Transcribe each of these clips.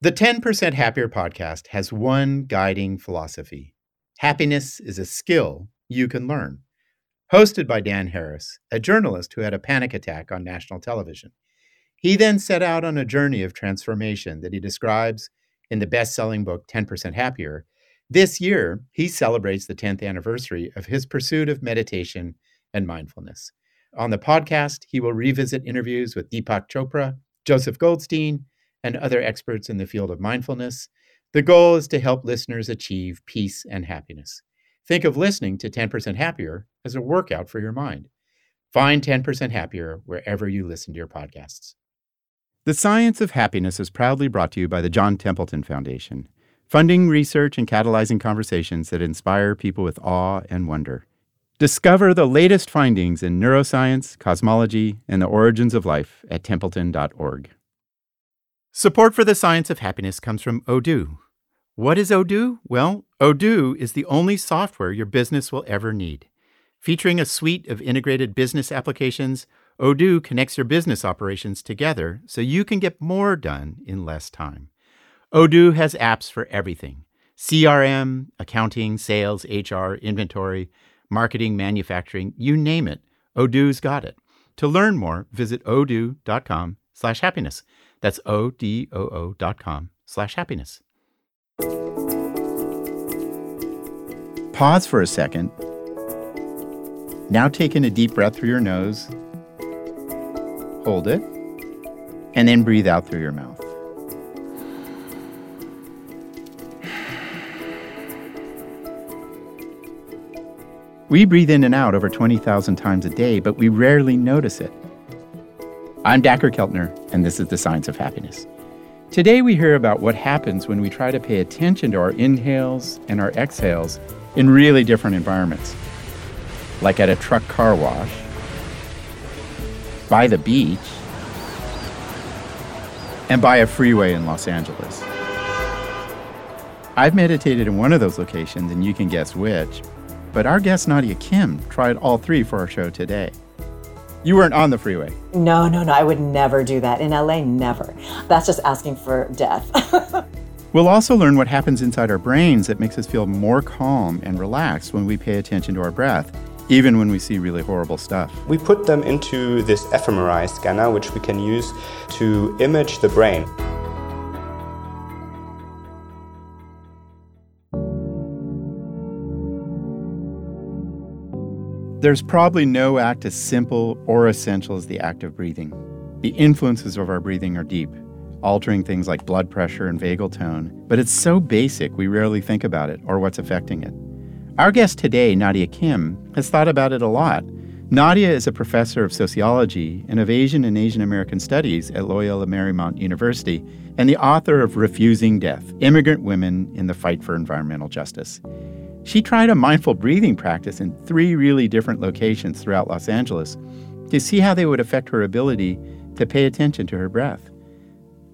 The 10% Happier podcast has one guiding philosophy happiness is a skill you can learn. Hosted by Dan Harris, a journalist who had a panic attack on national television. He then set out on a journey of transformation that he describes in the best selling book 10% Happier. This year, he celebrates the 10th anniversary of his pursuit of meditation and mindfulness. On the podcast, he will revisit interviews with Deepak Chopra, Joseph Goldstein, and other experts in the field of mindfulness. The goal is to help listeners achieve peace and happiness. Think of listening to 10% Happier as a workout for your mind. Find 10% Happier wherever you listen to your podcasts. The Science of Happiness is proudly brought to you by the John Templeton Foundation, funding research and catalyzing conversations that inspire people with awe and wonder. Discover the latest findings in neuroscience, cosmology, and the origins of life at templeton.org. Support for the science of happiness comes from Odoo. What is Odoo? Well, Odoo is the only software your business will ever need. Featuring a suite of integrated business applications, Odoo connects your business operations together so you can get more done in less time. Odoo has apps for everything CRM, accounting, sales, HR, inventory marketing, manufacturing, you name it, Odoo's got it. To learn more, visit odoo.com slash happiness. That's O-D-O-O dot com slash happiness. Pause for a second. Now take in a deep breath through your nose. Hold it. And then breathe out through your mouth. We breathe in and out over 20,000 times a day, but we rarely notice it. I'm Dacher Keltner, and this is The Science of Happiness. Today, we hear about what happens when we try to pay attention to our inhales and our exhales in really different environments, like at a truck car wash, by the beach, and by a freeway in Los Angeles. I've meditated in one of those locations, and you can guess which, but our guest Nadia Kim tried all three for our show today. You weren't on the freeway. No, no, no. I would never do that. In LA, never. That's just asking for death. we'll also learn what happens inside our brains that makes us feel more calm and relaxed when we pay attention to our breath, even when we see really horrible stuff. We put them into this fMRI scanner, which we can use to image the brain. There's probably no act as simple or essential as the act of breathing. The influences of our breathing are deep, altering things like blood pressure and vagal tone, but it's so basic we rarely think about it or what's affecting it. Our guest today, Nadia Kim, has thought about it a lot. Nadia is a professor of sociology and of Asian and Asian American studies at Loyola Marymount University and the author of Refusing Death Immigrant Women in the Fight for Environmental Justice. She tried a mindful breathing practice in three really different locations throughout Los Angeles to see how they would affect her ability to pay attention to her breath.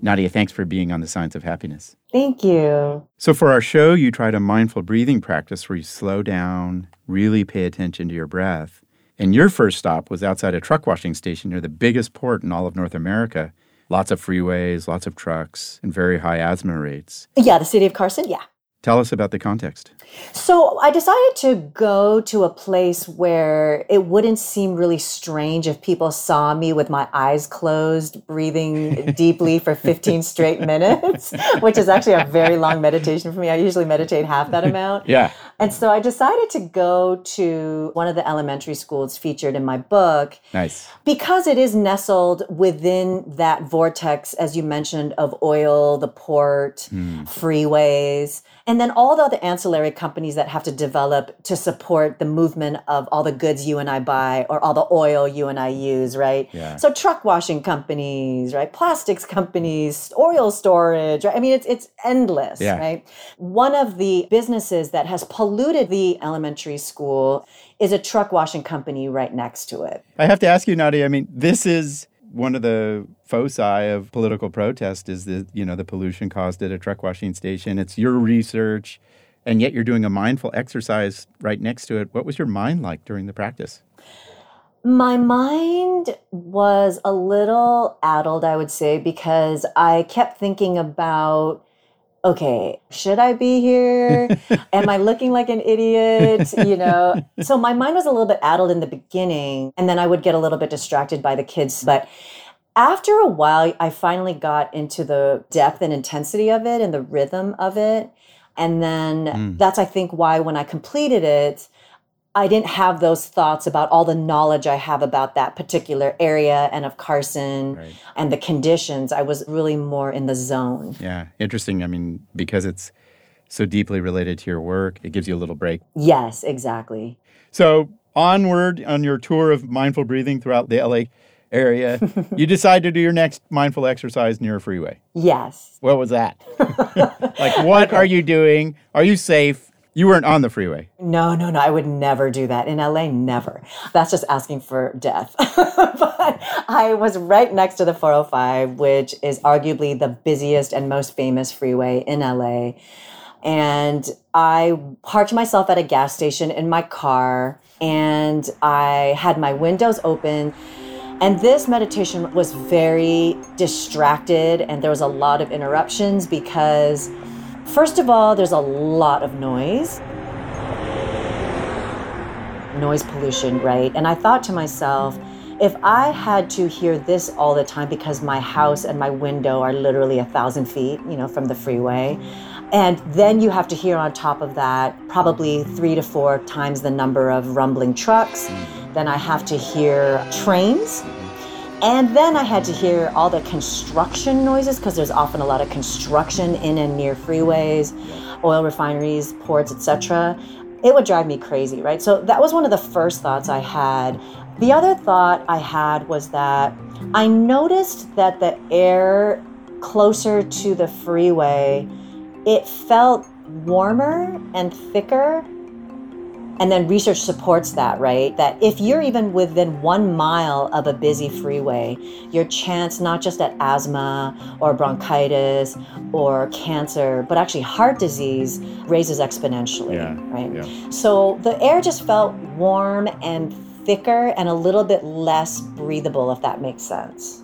Nadia, thanks for being on the Science of Happiness. Thank you. So, for our show, you tried a mindful breathing practice where you slow down, really pay attention to your breath. And your first stop was outside a truck washing station near the biggest port in all of North America. Lots of freeways, lots of trucks, and very high asthma rates. Yeah, the city of Carson, yeah. Tell us about the context. So, I decided to go to a place where it wouldn't seem really strange if people saw me with my eyes closed, breathing deeply for 15 straight minutes, which is actually a very long meditation for me. I usually meditate half that amount. Yeah. And so I decided to go to one of the elementary schools featured in my book. Nice. Because it is nestled within that vortex, as you mentioned, of oil, the port, mm. freeways and then all the other ancillary companies that have to develop to support the movement of all the goods you and I buy or all the oil you and I use, right? Yeah. So truck washing companies, right? Plastics companies, oil storage, right? I mean, it's it's endless, yeah. right? One of the businesses that has polluted the elementary school is a truck washing company right next to it. I have to ask you, Nadia. I mean, this is one of the foci of political protest is the you know the pollution caused at a truck washing station. It's your research, and yet you're doing a mindful exercise right next to it. What was your mind like during the practice? My mind was a little addled, I would say, because I kept thinking about okay, should I be here? Am I looking like an idiot? You know, so my mind was a little bit addled in the beginning, and then I would get a little bit distracted by the kids. But after a while, I finally got into the depth and intensity of it and the rhythm of it. And then mm. that's, I think, why when I completed it, I didn't have those thoughts about all the knowledge I have about that particular area and of Carson right. and the conditions. I was really more in the zone. Yeah, interesting. I mean, because it's so deeply related to your work, it gives you a little break. Yes, exactly. So, onward on your tour of mindful breathing throughout the LA area, you decide to do your next mindful exercise near a freeway. Yes. What was that? like, what okay. are you doing? Are you safe? You weren't on the freeway. No, no, no. I would never do that. In LA, never. That's just asking for death. but I was right next to the 405, which is arguably the busiest and most famous freeway in LA. And I parked myself at a gas station in my car and I had my windows open. And this meditation was very distracted, and there was a lot of interruptions because First of all, there's a lot of noise. Noise pollution, right? And I thought to myself, if I had to hear this all the time because my house and my window are literally a thousand feet, you know, from the freeway, and then you have to hear on top of that probably three to four times the number of rumbling trucks. Then I have to hear trains and then I had to hear all the construction noises because there's often a lot of construction in and near freeways, oil refineries, ports, etc. It would drive me crazy, right? So that was one of the first thoughts I had. The other thought I had was that I noticed that the air closer to the freeway, it felt warmer and thicker and then research supports that, right? That if you're even within one mile of a busy freeway, your chance not just at asthma or bronchitis or cancer, but actually heart disease raises exponentially, yeah, right? Yeah. So the air just felt warm and thicker and a little bit less breathable, if that makes sense.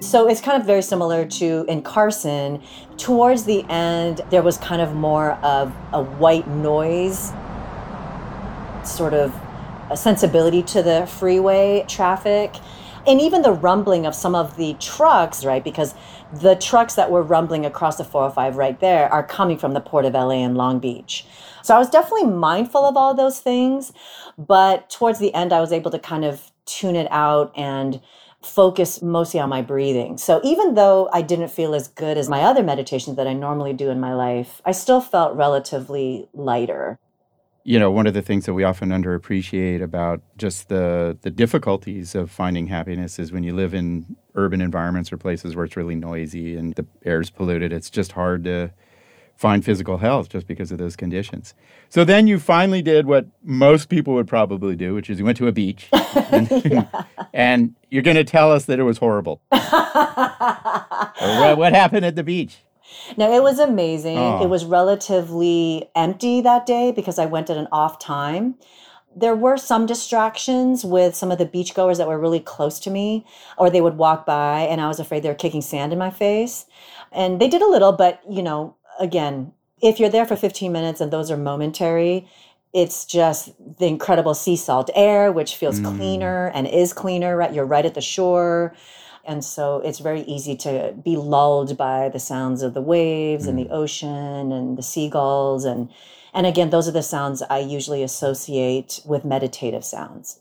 So it's kind of very similar to in Carson. Towards the end, there was kind of more of a white noise, sort of a sensibility to the freeway traffic. And even the rumbling of some of the trucks, right? Because the trucks that were rumbling across the 405 right there are coming from the Port of LA and Long Beach. So I was definitely mindful of all those things. But towards the end, I was able to kind of tune it out and focus mostly on my breathing. So even though I didn't feel as good as my other meditations that I normally do in my life, I still felt relatively lighter. You know, one of the things that we often underappreciate about just the the difficulties of finding happiness is when you live in urban environments or places where it's really noisy and the air's polluted, it's just hard to find physical health just because of those conditions. So then you finally did what most people would probably do, which is you went to a beach. and, yeah. and you're going to tell us that it was horrible. what, what, happened at the beach? No, it was amazing. Oh. It was relatively empty that day because I went at an off time. There were some distractions with some of the beachgoers that were really close to me, or they would walk by and I was afraid they were kicking sand in my face. And they did a little, but you know, again, if you're there for 15 minutes and those are momentary, it's just the incredible sea salt air, which feels mm. cleaner and is cleaner, right? You're right at the shore. And so it's very easy to be lulled by the sounds of the waves mm. and the mm. ocean and the seagulls. And, and again, those are the sounds I usually associate with meditative sounds.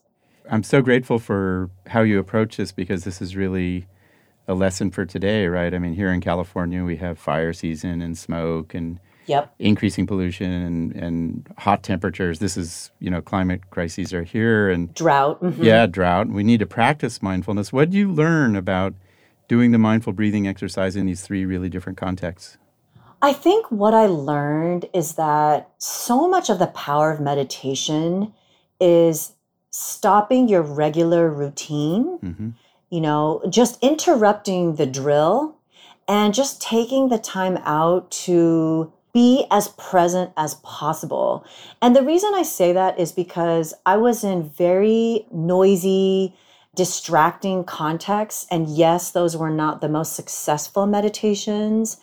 I'm so grateful for how you approach this because this is really a lesson for today, right? I mean, here in California, we have fire season and smoke and yep. increasing pollution and, and hot temperatures. This is, you know, climate crises are here and drought. Mm-hmm. Yeah, drought. We need to practice mindfulness. What do you learn about doing the mindful breathing exercise in these three really different contexts? I think what I learned is that so much of the power of meditation is stopping your regular routine. Mm-hmm you know, just interrupting the drill and just taking the time out to be as present as possible. And the reason I say that is because I was in very noisy, distracting contexts. And yes, those were not the most successful meditations.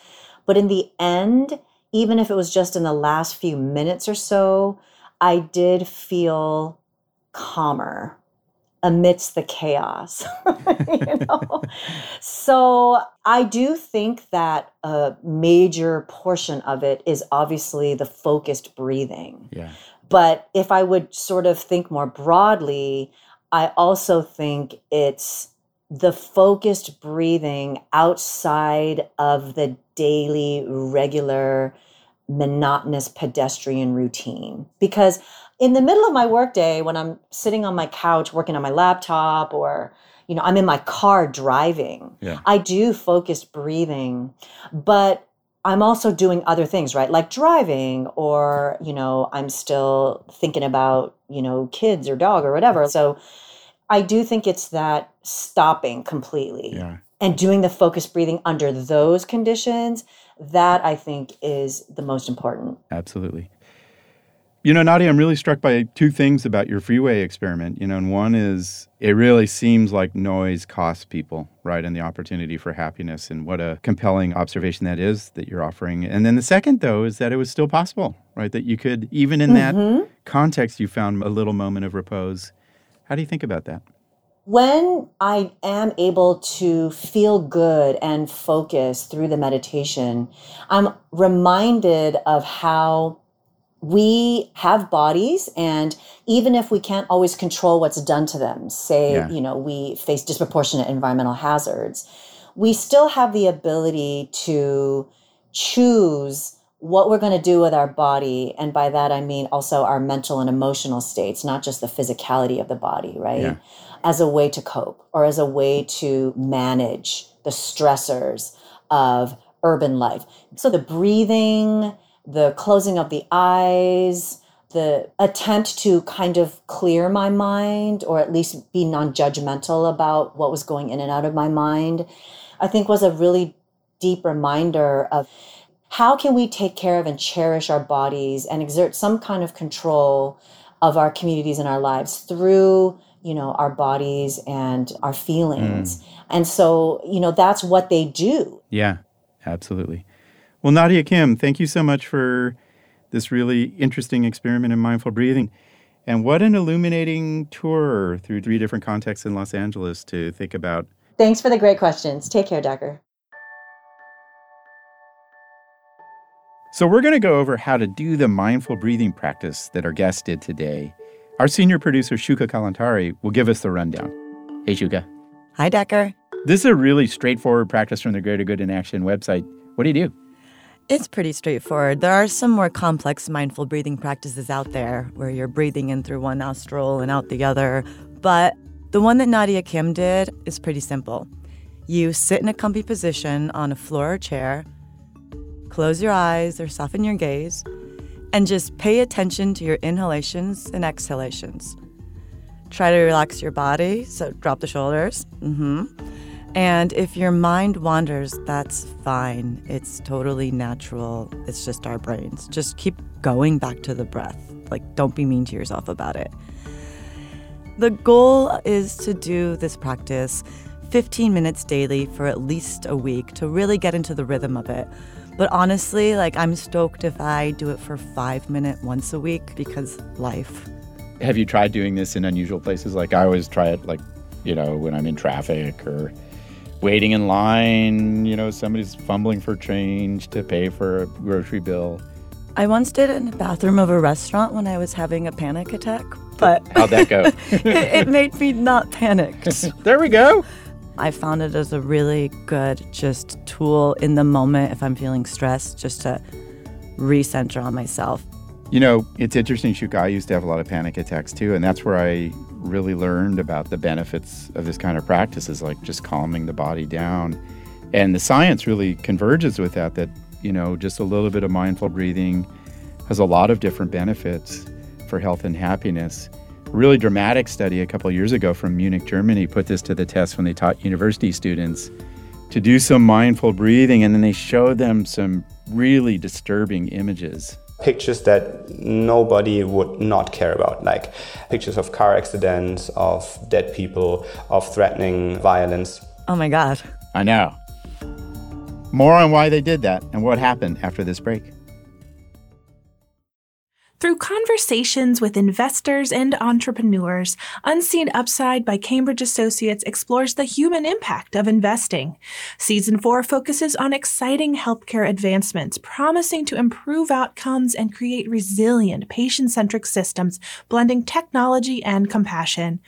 But in the end, even if it was just in the last few minutes or so, I did feel calmer amidst the chaos. you know? so I do think that a major portion of it is obviously the focused breathing. Yeah. But if I would sort of think more broadly, I also think it's the focused breathing outside of the daily, regular, monotonous pedestrian routine. Because in the middle of my workday, when I'm sitting on my couch working on my laptop or you know, I'm in my car driving. Yeah. I do focused breathing, but I'm also doing other things, right? Like driving, or, you know, I'm still thinking about, you know, kids or dog or whatever. So I do think it's that stopping completely Yeah. and doing the focused breathing under those conditions. That I think is the most important. Absolutely. You know, Nadia, I'm really struck by two things about your freeway experiment. You know, and one is it really seems like noise costs people, right? And the opportunity for happiness. And what a compelling observation that is that you're offering. And then the second, though, is that it was still possible, right? That you could, even in that mm-hmm. context, you found a little moment of repose. How do you think about that? When I am able to feel good and focus through the meditation, I'm reminded of how we have bodies and even if we can't always control what's done to them say Yeah. you know we face disproportionate environmental hazards we still have the ability to choose what we're going to do with our body and by that i mean also our mental and emotional states not just the physicality of the body right Yeah. as a way to cope or as a way to manage the stressors of urban life so the breathing the closing of the eyes, the attempt to kind of clear my mind or at least be non judgmental about what was going in and out of my mind, I think was a really deep reminder of how can we take care of and cherish our bodies and exert some kind of control of our communities and our lives through you know our bodies and our feelings hmm. and so you know that's what they do Yeah, absolutely. Well, Nadia Kim, thank you so much for this really interesting experiment in mindful breathing. And what an illuminating tour through three different contexts in Los Angeles to think about. thanks for the great questions take care Dacher. So, we're going to go over how to do the mindful breathing practice that our guest did today. Our senior producer, Shuka Kalantari, will give us the rundown. Hey, Shuka. Hi, Dacher. This is a really straightforward practice from the Greater Good in Action website. What do you do? It's pretty straightforward. There are some more complex mindful breathing practices out there where you're breathing in through one nostril and out the other. But the one that Nadia Kim did is pretty simple. You sit in a comfy position on a floor or chair, close your eyes or soften your gaze, and just pay attention to your inhalations and exhalations. Try to relax your body, so drop the shoulders. hmm And if your mind wanders, that's fine. It's totally natural. It's just our brains. Just keep going back to the breath. Like, don't be mean to yourself about it. The goal is to do this practice 15 minutes daily for at least a week to really get into the rhythm of it. But honestly, like, I'm stoked if I do it for five minutes once a week because life. Have you tried doing this in unusual places? Like I always try it, like you know, when I'm in traffic or waiting in line. You know, somebody's fumbling for change to pay for a grocery bill. I once did it in the bathroom of a restaurant when I was having a panic attack, but How'd that go? it, it made me not panicked. there we go. I found it as a really good just tool in the moment if I'm feeling stressed, just to recenter on myself. You know, it's interesting, Shuka. I used to have a lot of panic attacks too, and that's where I really learned about the benefits of this kind of practice is like just calming the body down. And the science really converges with that, that, you know, just a little bit of mindful breathing has a lot of different benefits for health and happiness. A really dramatic study a couple years ago from Munich, Germany put this to the test when they taught university students to do some mindful breathing, and then they showed them some really disturbing images. Pictures that nobody would not care about, like pictures of car accidents, of dead people, of threatening violence. Oh my God. I know. More on why they did that and what happened after this break. Through conversations with investors and entrepreneurs, Unseen Upside by Cambridge Associates explores the human impact of investing. Season 4 focuses on exciting healthcare advancements, promising to improve outcomes and create resilient, patient centric systems, blending technology and compassion.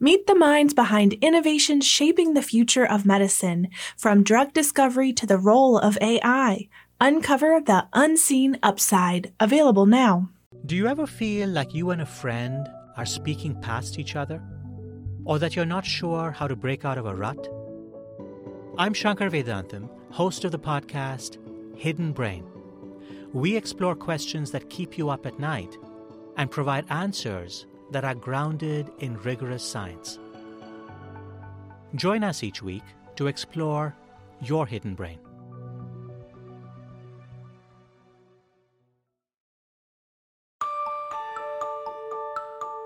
Meet the minds behind innovations shaping the future of medicine, from drug discovery to the role of AI. Uncover the unseen upside, available now. Do you ever feel like you and a friend are speaking past each other? Or that you're not sure how to break out of a rut? I'm Shankar Vedantam, host of the podcast Hidden Brain. We explore questions that keep you up at night and provide answers that are grounded in rigorous science. Join us each week to explore your hidden brain.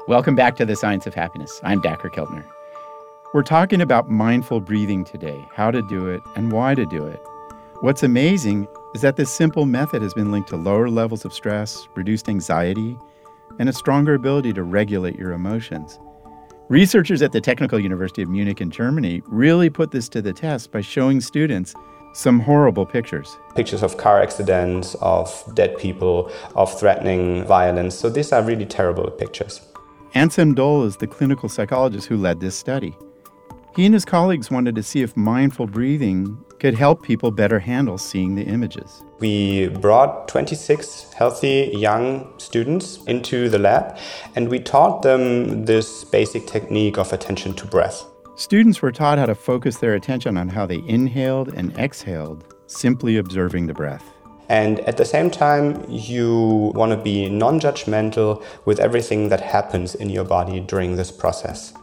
Welcome back to the Science of Happiness. I'm Dacher Keltner. We're talking about mindful breathing today, how to do it and why to do it. What's amazing is that this simple method has been linked to lower levels of stress, reduced anxiety, and a stronger ability to regulate your emotions. Researchers at the Technical University of Munich in Germany really put this to the test by showing students some horrible pictures. Pictures of car accidents, of dead people, of threatening violence. So these are really terrible pictures. Anselm Doll is the clinical psychologist who led this study. He and his colleagues wanted to see if mindful breathing could help people better handle seeing the images. We brought 26 healthy young students into the lab and we taught them this basic technique of attention to breath. Students were taught how to focus their attention on how they inhaled and exhaled, simply observing the breath. And at the same time, you want to be non judgmental with everything that happens in your body during this process.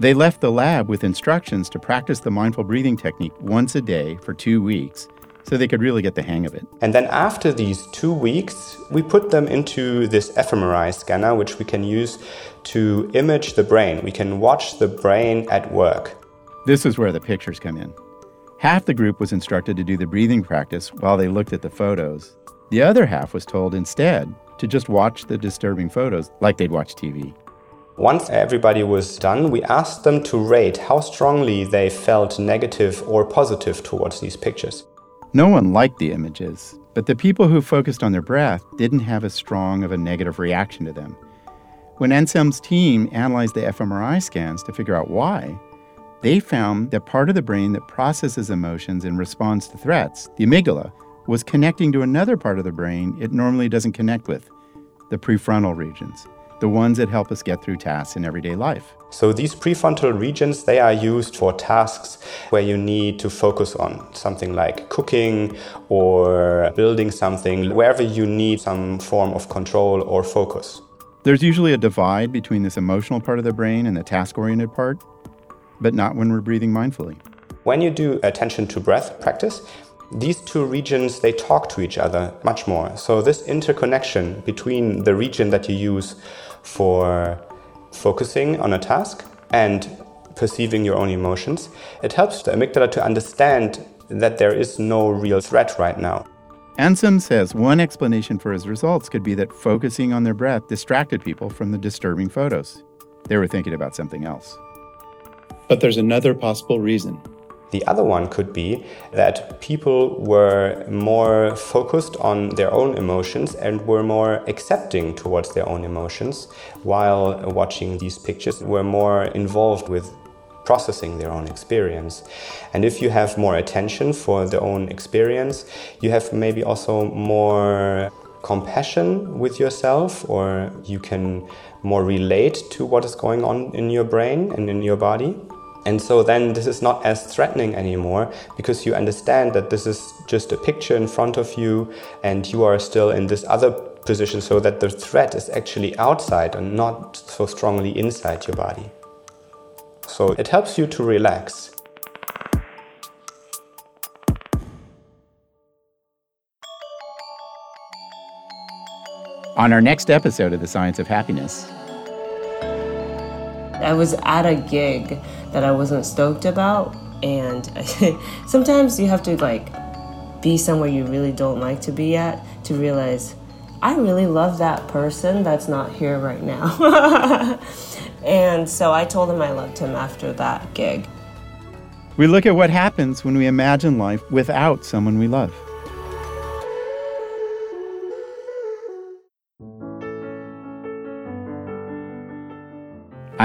They left the lab with instructions to practice the mindful breathing technique once a day for two weeks so they could really get the hang of it. And then after these two weeks, we put them into this fMRI scanner, which we can use to image the brain. We can watch the brain at work. This is where the pictures come in. Half the group was instructed to do the breathing practice while they looked at the photos. The other half was told instead to just watch the disturbing photos like they'd watch TV. Once everybody was done, we asked them to rate how strongly they felt negative or positive towards these pictures. No one liked the images, but the people who focused on their breath didn't have as strong of a negative reaction to them. When Anselm's team analyzed the fMRI scans to figure out why, they found that part of the brain that processes emotions and responds to threats, the amygdala, was connecting to another part of the brain it normally doesn't connect with the prefrontal regions, the ones that help us get through tasks in everyday life. So these prefrontal regions they are used for tasks where you need to focus on something like cooking or building something wherever you need some form of control or focus. There's usually a divide between this emotional part of the brain and the task-oriented part but not when we're breathing mindfully. When you do attention to breath practice, these two regions they talk to each other much more. So this interconnection between the region that you use for focusing on a task and perceiving your own emotions, it helps the amygdala to understand that there is no real threat right now. Anselm says one explanation for his results could be that focusing on their breath distracted people from the disturbing photos. They were thinking about something else. But there's another possible reason. The other one could be that people were more focused on their own emotions and were more accepting towards their own emotions while watching these pictures, were more involved with processing their own experience. And if you have more attention for their own experience, you have maybe also more compassion with yourself, or you can more relate to what is going on in your brain and in your body. And so then this is not as threatening anymore because you understand that this is just a picture in front of you and you are still in this other position so that the threat is actually outside and not so strongly inside your body. So it helps you to relax. On our next episode of The Science of Happiness, I was at a gig that I wasn't stoked about, and sometimes you have to like be somewhere you really don't like to be at to realize I really love that person that's not here right now. and so I told him I loved him after that gig. We look at what happens when we imagine life without someone we love.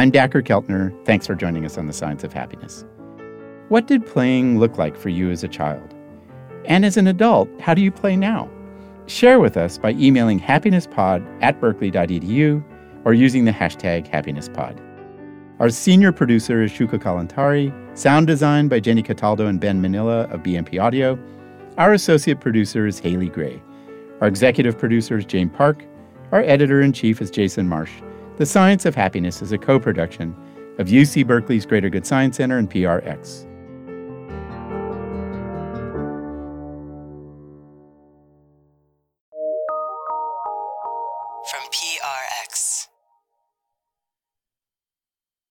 I'm Dacher Keltner. Thanks for joining us on The Science of Happiness. What did playing look like for you as a child? And as an adult, how do you play now? Share with us by emailing happinesspod at berkeley.edu or using the hashtag happinesspod. Our senior producer is Shuka Kalantari, sound design by Jenny Cataldo and Ben Manilla of BMP Audio. Our associate producer is Haley Gray. Our executive producer is Jane Park. Our editor in chief is Jason Marsh. The Science of Happiness is a co production of UC Berkeley's Greater Good Science Center and PRX.